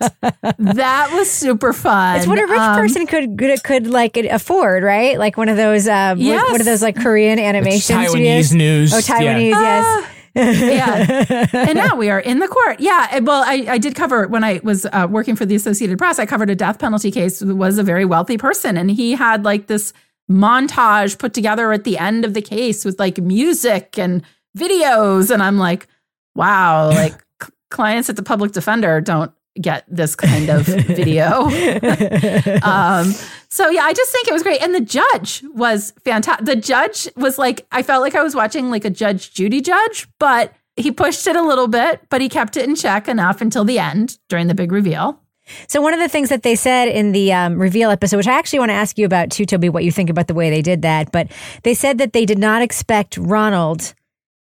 That was super fun. It's what a rich Um, person could could, could like afford, right? Like one of those, uh, what- Yes. one of those like Korean animation Taiwanese studios. news, Oh, Taiwanese, yes. Yeah. and now we are in the court. Yeah. Well, I, I did cover when I was uh, working for the Associated Press, I covered a death penalty case was a very wealthy person. And he had like this montage put together at the end of the case with like music and videos. And I'm like, wow, like c- clients at the public defender don't get this kind of video. um, so yeah, I just think it was great. And the judge was fantastic. The judge was like, I felt like I was watching like a Judge Judy judge, but he pushed it a little bit, but he kept it in check enough until the end during the big reveal. So one of the things that they said in the um, reveal episode, which I actually want to ask you about too, Toby, what you think about the way they did that, but they said that they did not expect Ronald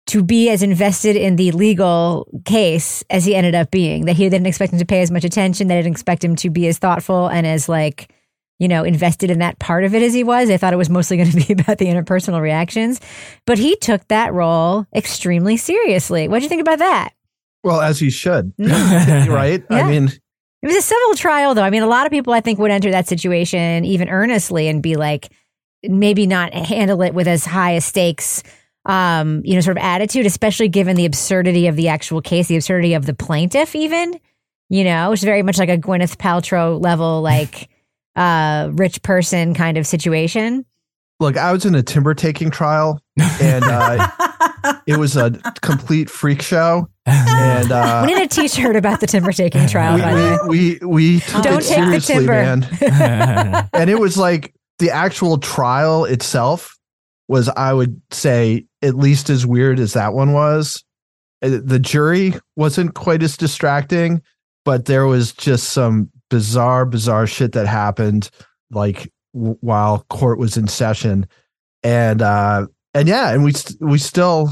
to be as invested in the legal case as he ended up being. That he didn't expect him to pay as much attention. They didn't expect him to be as thoughtful and as like you know invested in that part of it as he was. They thought it was mostly going to be about the interpersonal reactions, but he took that role extremely seriously. What do you think about that? Well, as he should, Mm. right? Yeah. I mean, It was a civil trial, though. I mean, a lot of people, I think, would enter that situation even earnestly and be like, maybe not handle it with as high a stakes, um, you know, sort of attitude, especially given the absurdity of the actual case, the absurdity of the plaintiff, even, you know, is very much like a Gwyneth Paltrow level, like, uh, rich person kind of situation. look, I was in a timber taking trial, and uh, it was a complete freak show. And uh, we need a T-shirt about the timber taking trial. by we we, we took Don't it take the seriously, timber. man. and it was like the actual trial itself was, I would say, at least as weird as that one was. Uh, The jury wasn't quite as distracting, but there was just some bizarre, bizarre shit that happened, like w- while court was in session, and uh, and yeah, and we st- we still,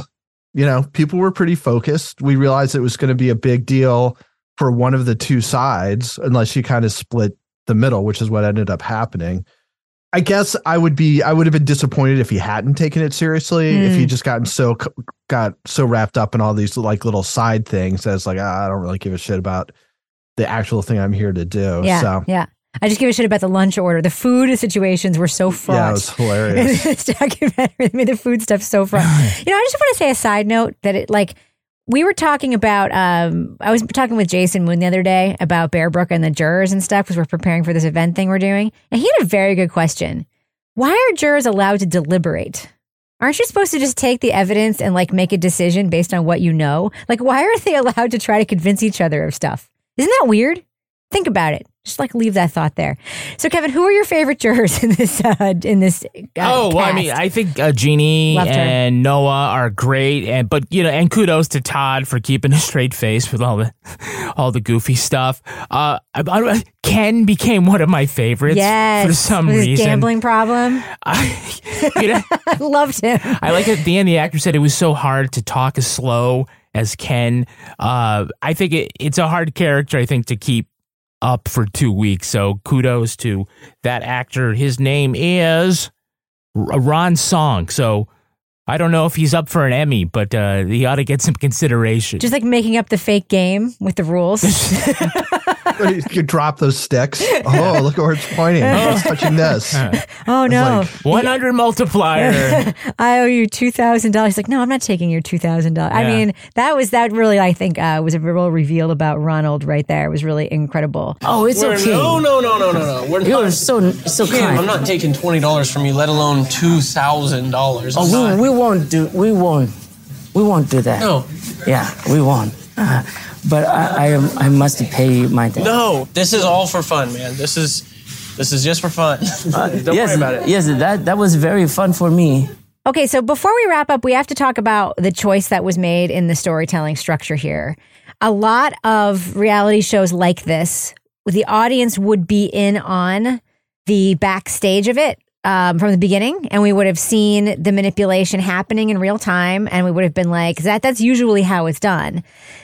you know, people were pretty focused. We realized it was going to be a big deal for one of the two sides, unless you kind of split the middle, which is what ended up happening. I guess I would be I would have been disappointed if he hadn't taken it seriously. If he Mm. just gotten so got so wrapped up in all these like little side things as like ah, I don't really give a shit about the actual thing I'm here to do. Yeah, so yeah. I just give a shit about the lunch order. The food situations were so fraught. yeah, it was hilarious. this documentary. Made the food stuff so fraught. you know, I just want to say a side note that it like we were talking about. Um, I was talking with Jason Moon the other day about Bear Brook and the jurors and stuff because we're preparing for this event thing we're doing, and he had a very good question. Why are jurors allowed to deliberate? Aren't you supposed to just take the evidence and like make a decision based on what you know? Like, why are they allowed to try to convince each other of stuff? Isn't that weird? Think about it. Just like leave that thought there. So, Kevin, who are your favorite jurors in this? Uh, in this? Uh, Oh well, I mean. I think uh, Jeannie Loved her. and Noah are great, and but you know, and kudos to Todd for keeping a straight face with all the all the goofy stuff. Uh, I, I, Ken became one of my favorites yes, for some reason. gambling problem. You know, I loved him. I like at the end the actor said it was so hard to talk as slow as Ken. Uh, I think it, it's a hard character. I think to keep up for two weeks. So kudos to that actor. His name is Ron Song. So I don't know if he's up for an Emmy, but uh, he ought to get some consideration. Just like making up the fake game with the rules. you could drop those sticks. Oh, look at where it's pointing. It's touching this. oh no! One hundred multiplier. I owe you two thousand dollars. He's Like, no, I'm not taking your two thousand dollars. I mean, that was that really. I think uh, was a real reveal about Ronald right there. It was really incredible. Oh, it's We're- okay. No, no, no, no, no, no. We're You're not. so so kind. I'm not taking twenty dollars from you, let alone two thousand dollars. Oh, we, we won't do. We won't. We won't do that. No. Yeah, we won't. Uh, but I, I am. I must pay my debt. No, this is all for fun, man. This is this is just for fun. Uh, Don't yes, worry about it. yes. That that was very fun for me. Okay, so before we wrap up, we have to talk about the choice that was made in the storytelling structure here. A lot of reality shows like this, the audience would be in on the backstage of it um, from the beginning, and we would have seen the manipulation happening in real time, and we would have been like, "That that's usually how it's done."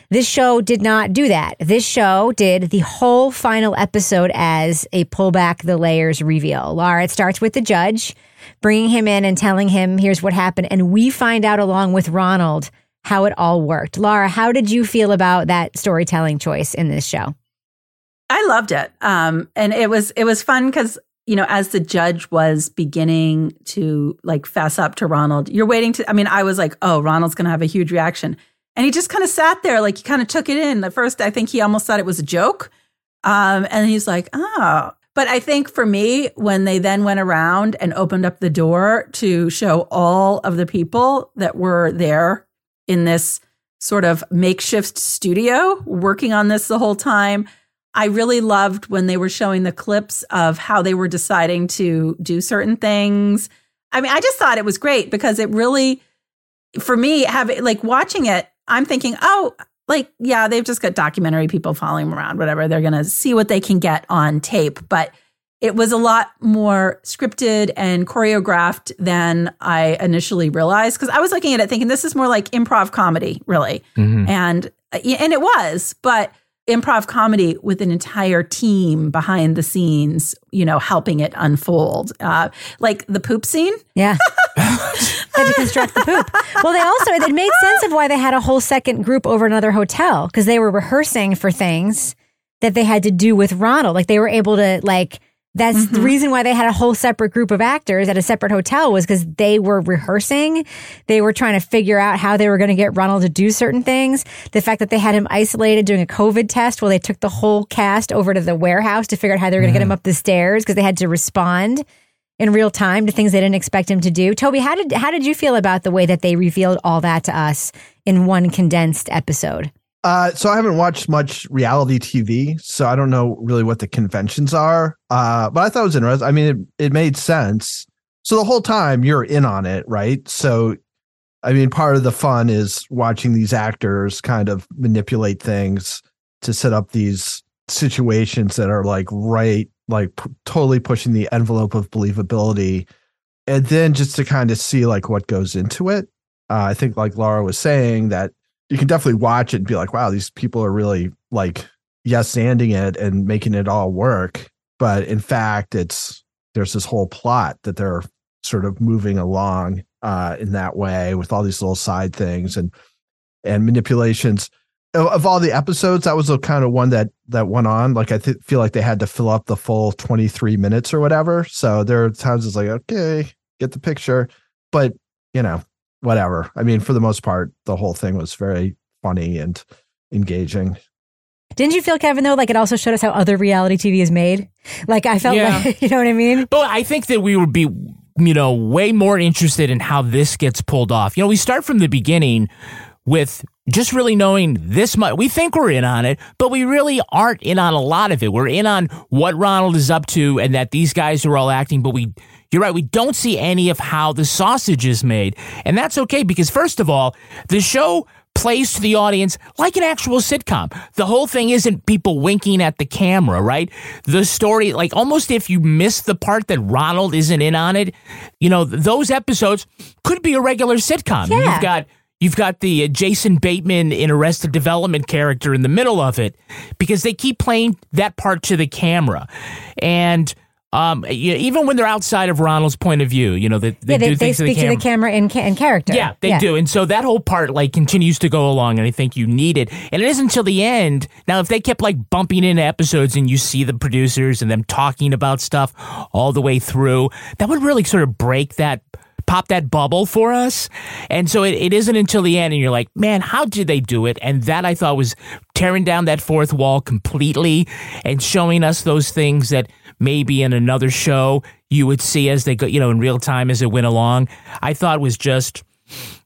This show did not do that. This show did the whole final episode as a pull back the layers reveal. Laura, it starts with the judge bringing him in and telling him, "Here's what happened," and we find out along with Ronald how it all worked. Laura, how did you feel about that storytelling choice in this show? I loved it. Um, and it was it was fun because you know as the judge was beginning to like fess up to Ronald, you're waiting to. I mean, I was like, oh, Ronald's going to have a huge reaction, and he just kind of sat there, like he kind of took it in. At first, I think he almost thought it was a joke, um, and he's like, oh. But I think for me, when they then went around and opened up the door to show all of the people that were there in this sort of makeshift studio working on this the whole time. I really loved when they were showing the clips of how they were deciding to do certain things. I mean, I just thought it was great because it really, for me, have like watching it, I'm thinking, oh, like, yeah, they've just got documentary people following them around, whatever. They're going to see what they can get on tape. But it was a lot more scripted and choreographed than I initially realized because I was looking at it thinking this is more like improv comedy, really, Mm-hmm. and and it was, but improv comedy with an entire team behind the scenes, you know, helping it unfold, uh, like the poop scene. Yeah. had to construct the poop. Well, they also it made sense of why they had a whole second group over another hotel because they were rehearsing for things that they had to do with Ronald. Like they were able to like that's the mm-hmm. reason why they had a whole separate group of actors at a separate hotel was because they were rehearsing. They were trying to figure out how they were going to get Ronald to do certain things. The fact that they had him isolated doing a COVID test while they took the whole cast over to the warehouse to figure out how they were going to get him mm. up the stairs because they had to respond in real time to things they didn't expect him to do. Toby, how did how did you feel about the way that they revealed all that to us in one condensed episode? Uh, so I haven't watched much reality TV, so I don't know really what the conventions are. Uh, but I thought it was interesting. I mean, it, it made sense. So the whole time you're in on it, right? So, I mean, part of the fun is watching these actors kind of manipulate things to set up these situations that are like right, like p- totally pushing the envelope of believability, and then just to kind of see like what goes into it. Uh, I think, like Laura was saying, that you can definitely watch it and be like, wow, these people are really like yes anding it and making it all work. But in fact, it's there's this whole plot that they're sort of moving along uh, in that way with all these little side things and and manipulations. Of, of all the episodes, that was the kind of one that that went on. Like I th- feel like they had to fill up the full 23 minutes or whatever. So there are times it's like, okay, get the picture. But you know, whatever. I mean, for the most part, the whole thing was very funny and engaging. Didn't you feel, Kevin, though, like it also showed us how other reality TV is made? Like I felt Yeah. like, you know what I mean? But I think that we would be, you know, way more interested in how this gets pulled off. You know, we start from the beginning with just really knowing this much. We think we're in on it, but we really aren't in on a lot of it. We're in on what Ronald is up to and that these guys are all acting, but we, you're right, we don't see any of how the sausage is made. And that's okay because, first of all, the show plays to the audience like an actual sitcom. The whole thing isn't people winking at the camera, right? The story, like almost if you miss the part that Ronald isn't in on it, you know, those episodes could be a regular sitcom. Yeah. You've got You've got the uh, Jason Bateman in Arrested Development character in the middle of it because they keep playing that part to the camera. And um, you know, even when they're outside of Ronald's point of view, you know, they, they yeah, they, do they things to the speak to the camera in, ca- in character. Yeah, they do. And so that whole part like continues to go along and I think you need it. And it isn't until the end. Now if they kept like bumping into episodes and you see the producers and them talking about stuff all the way through, that would really sort of break that pop that bubble for us. And so it, it isn't until the end and you're like, man, how did they do it? And that I thought was tearing down that fourth wall completely and showing us those things that maybe in another show you would see as they go, you know, in real time as it went along. I thought was just,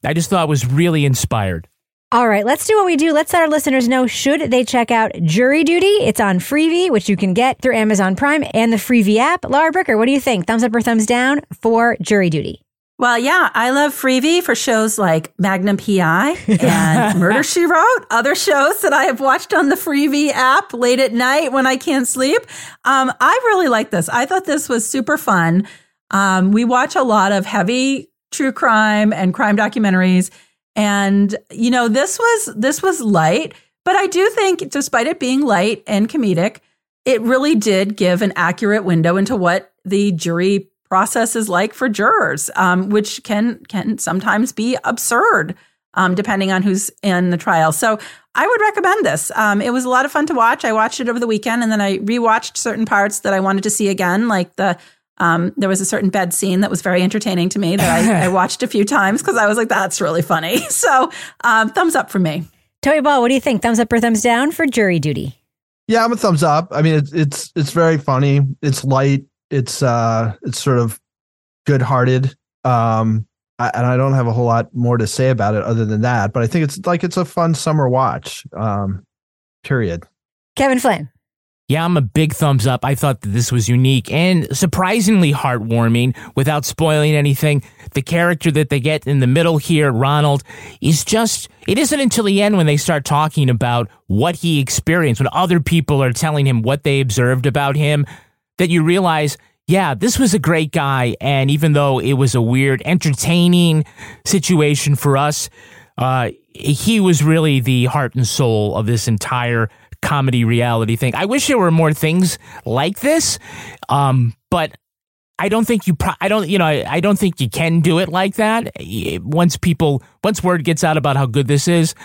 I just thought was really inspired. All right, let's do what we do. Let's let our listeners know should they check out Jury Duty. It's on Freevee, which you can get through Amazon Prime and the Freevee app. Laura Bricker, what do you think? Thumbs up or thumbs down for Jury Duty? Well, yeah, I love Freevee for shows like Magnum PI and Murder She Wrote, other shows that I have watched on the Freevee app late at night when I can't sleep. Um, I really like this. I thought this was super fun. Um, we watch a lot of heavy true crime and crime documentaries, and you know this was this was light, but I do think, despite it being light and comedic, it really did give an accurate window into what the jury process is like for jurors, um, which can can sometimes be absurd um, depending on who's in the trial. So I would recommend this. Um, it was a lot of fun to watch. I watched it over the weekend, and then I rewatched certain parts that I wanted to see again, like the. Um, there was a certain bed scene that was very entertaining to me that I, I watched a few times because I was like, "That's really funny." So, um, thumbs up for me. Toby Ball, what do you think? Thumbs up or thumbs down for jury duty? Yeah, I'm a thumbs up. I mean, it's it's it's very funny. It's light. It's uh, it's sort of good-hearted. Um, I, and I don't have a whole lot more to say about it other than that. But I think it's like it's a fun summer watch. Um, period. Kevin Flynn. Yeah, I'm a big thumbs up. I thought that this was unique and surprisingly heartwarming without spoiling anything. The character that they get in the middle here, Ronald, is just, it isn't until the end when they start talking about what he experienced, when other people are telling him what they observed about him, that you realize, yeah, this was a great guy. And even though it was a weird, entertaining situation for us, uh, he was really the heart and soul of this entire comedy reality thing. I wish there were more things like this, um, but I don't think you. Pro- I don't. You know. I, I, don't think you can do it like that. Once people, once word gets out about how good this is,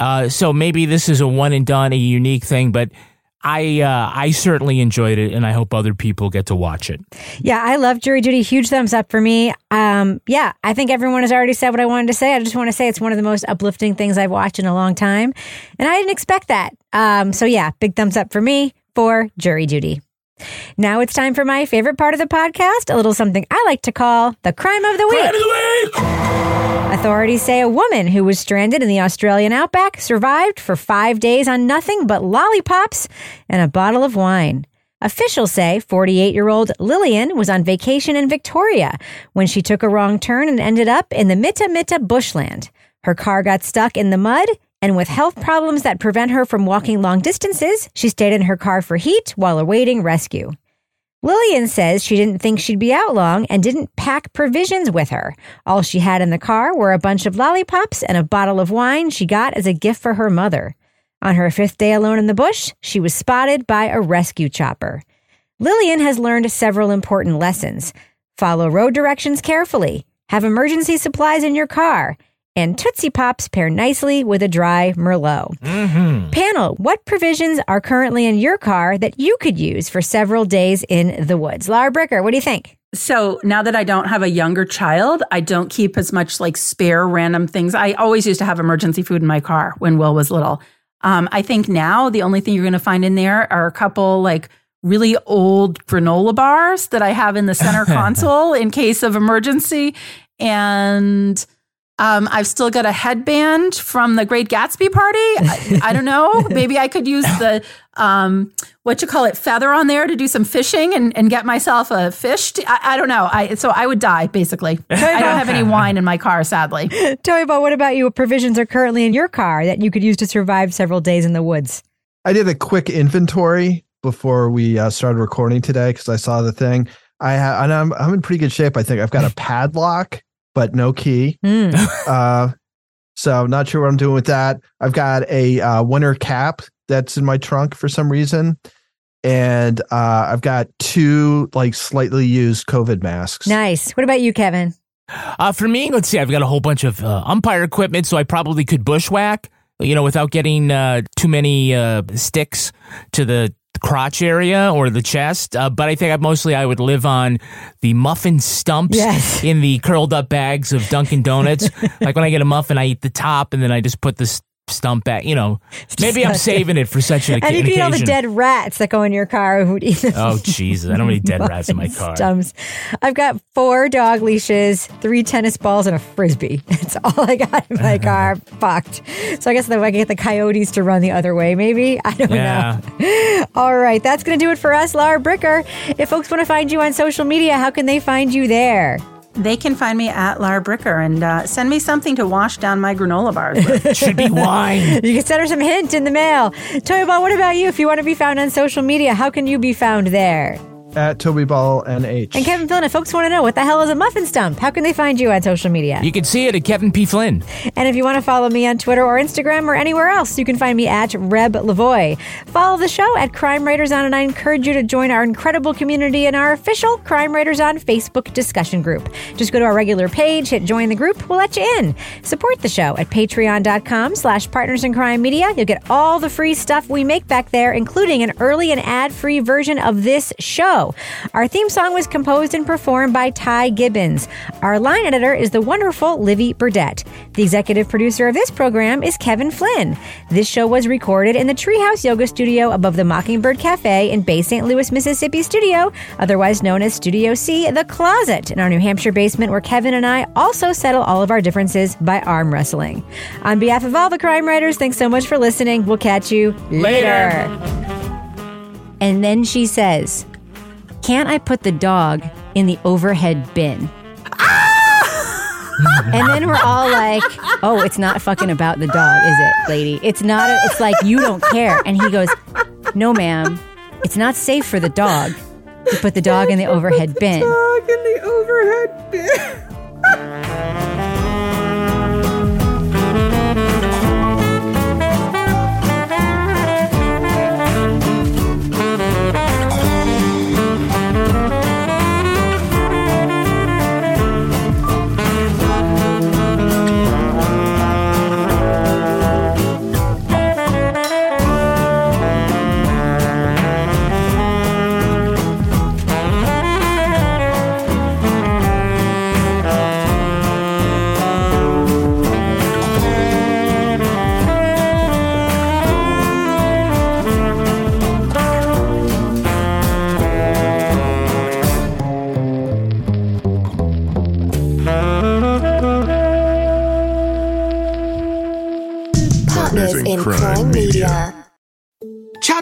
uh, so maybe this is a one and done, a unique thing. But I uh, I certainly enjoyed it, and I hope other people get to watch it. Yeah, I love Jury Duty. Huge thumbs up for me. Um, yeah, I think everyone has already said what I wanted to say. I just want to say it's one of the most uplifting things I've watched in a long time, and I didn't expect that. Um, so yeah, big thumbs up for me for Jury Duty. Now it's time for my favorite part of the podcast, a little something I like to call the crime of the week. Crime of the week! Authorities say a woman who was stranded in the Australian outback survived for five days on nothing but lollipops and a bottle of wine. Officials say 48 year old Lillian was on vacation in Victoria when she took a wrong turn and ended up in the Mitta Mitta bushland. Her car got stuck in the mud, and with health problems that prevent her from walking long distances, she stayed in her car for heat while awaiting rescue. Lillian says she didn't think she'd be out long and didn't pack provisions with her. All she had in the car were a bunch of lollipops and a bottle of wine she got as a gift for her mother. On her fifth day alone in the bush, she was spotted by a rescue chopper. Lillian has learned several important lessons. Follow road directions carefully. Have emergency supplies in your car and Tootsie Pops pair nicely with a dry Merlot. Mm-hmm. Panel, what provisions are currently in your car that you could use for several days in the woods? Laura Bricker, what do you think? So now that I don't have a younger child, I don't keep as much like spare random things. I always used to have emergency food in my car when Will was little. Um, I think now the only thing you're going to find in there are a couple like really old granola bars that I have in the center console in case of emergency. And um, I've still got a headband from the Great Gatsby party. I, I don't know. Maybe I could use the um, what you call it feather on there to do some fishing and, and get myself a fish. I don't know. I so I would die basically. I don't have any wine in my car, sadly. Tell me about what about you? What provisions are currently in your car that you could use to survive several days in the woods? I did a quick inventory before we uh, started recording today because I saw the thing. I have, and I'm I'm in pretty good shape. I think I've got a padlock but no key. Mm. Uh, so not sure what I'm doing with that. I've got a uh, winter cap that's in my trunk for some reason, and uh, I've got two like slightly used COVID masks. Nice. What about you, Kevin? Uh, for me, let's see. I've got a whole bunch of uh, umpire equipment, so I probably could bushwhack. You know, without getting uh, too many uh, sticks to the crotch area or the chest. Uh, but I think I, mostly I would live on the muffin stumps Yes. in the curled up bags of Dunkin' Donuts. like when I get a muffin, I eat the top and then I just put this stump back. You know, maybe I'm saving it for such an, And you an can eat all the dead rats that go in your car. Who would eat Oh Jesus! I don't need dead rats in my car. Stumps. I've got four dog leashes, three tennis balls, and a frisbee. That's all I got in my car. Fucked. So I guess that I can get the coyotes to run the other way. Maybe I don't Yeah. know. All right, that's gonna do it for us, Laura Bricker. If folks want to find you on social media, how can they find you there? They can find me at Lara Bricker and uh, send me something to wash down my granola bars. with. Should be wine. You can send her some hint in the mail. Toy what about you? If you want to be found on social media, how can you be found there? At Toby Ball NH. And Kevin Flynn, if folks want to know what the hell is a muffin stump, how can they find you on social media? You can see it at Kevin P. Flynn. And if you want to follow me on Twitter or Instagram or anywhere else, you can find me at Reb Lavoie. Follow the show at Crime Writers On, and I encourage you to join our incredible community in our official Crime Writers On Facebook discussion group. Just go to our regular page, hit join the group, we'll let you in. Support the show at patreon.com slash partners in crime media. You'll get all the free stuff we make back there, including an early and ad-free version of this show. Our theme song was composed and performed by Ty Gibbons. Our line editor is the wonderful Livy Burdett. The executive producer of this program is Kevin Flynn. This show was recorded in the Treehouse Yoga Studio above the Mockingbird Cafe in Bay St. Louis, Mississippi studio, otherwise known as Studio C, The Closet, in our New Hampshire basement where Kevin and I also settle all of our differences by arm wrestling. On behalf of all the crime writers, thanks so much for listening. We'll catch you later. And then she says, Can't I put the dog in the overhead bin? Ah! and then we're all like, "Oh, it's not fucking about the dog, is it, lady? It's not. A, it's like you don't care." And he goes, "No, ma'am. It's not safe for the dog to put the dog in the overhead bin." Dog in the overhead bin.